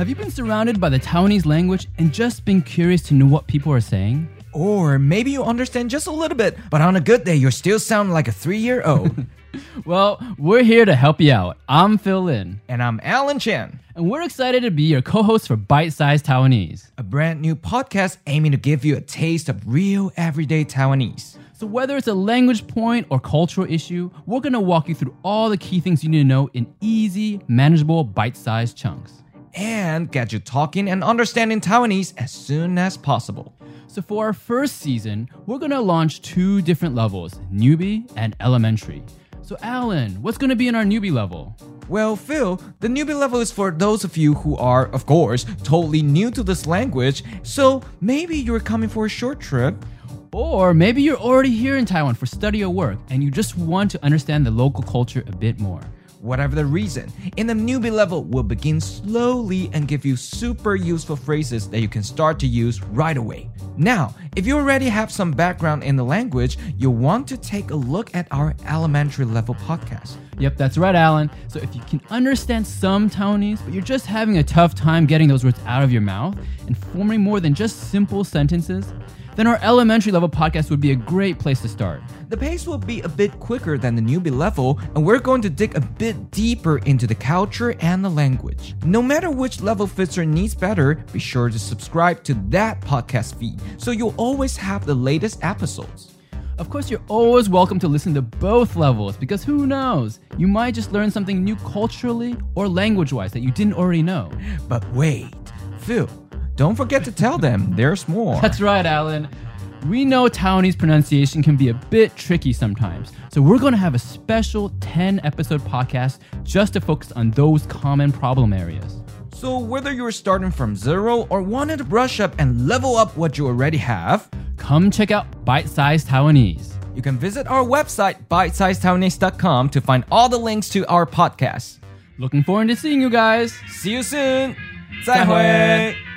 Have you been surrounded by the Taiwanese language and just been curious to know what people are saying? Or maybe you understand just a little bit, but on a good day, you still sound like a three year old. Well, we're here to help you out. I'm Phil Lin, and I'm Alan Chen, and we're excited to be your co host for Bite Size Taiwanese, a brand new podcast aiming to give you a taste of real everyday Taiwanese. So, whether it's a language point or cultural issue, we're gonna walk you through all the key things you need to know in easy, manageable, bite sized chunks. And get you talking and understanding Taiwanese as soon as possible. So, for our first season, we're gonna launch two different levels newbie and elementary. So, Alan, what's going to be in our newbie level? Well, Phil, the newbie level is for those of you who are, of course, totally new to this language. So maybe you're coming for a short trip. Or maybe you're already here in Taiwan for study or work and you just want to understand the local culture a bit more. Whatever the reason, in the newbie level, we'll begin slowly and give you super useful phrases that you can start to use right away. Now, if you already have some background in the language, you'll want to take a look at our elementary level podcast. Yep, that's right, Alan. So if you can understand some Taiwanese, but you're just having a tough time getting those words out of your mouth and forming more than just simple sentences, then our elementary level podcast would be a great place to start. The pace will be a bit quicker than the newbie level, and we're going to dig a bit deeper into the culture and the language. No matter which level fits your needs better, be sure to subscribe to that podcast feed so you'll always have the latest episodes. Of course, you're always welcome to listen to both levels because who knows? You might just learn something new culturally or language wise that you didn't already know. But wait, Phil, don't forget to tell them there's more. That's right, Alan. We know Taiwanese pronunciation can be a bit tricky sometimes, so we're going to have a special 10 episode podcast just to focus on those common problem areas. So, whether you're starting from zero or wanted to brush up and level up what you already have, come check out Bite Size Taiwanese. You can visit our website, bitesizetaiwanese.com, to find all the links to our podcast. Looking forward to seeing you guys. See you soon. 再会。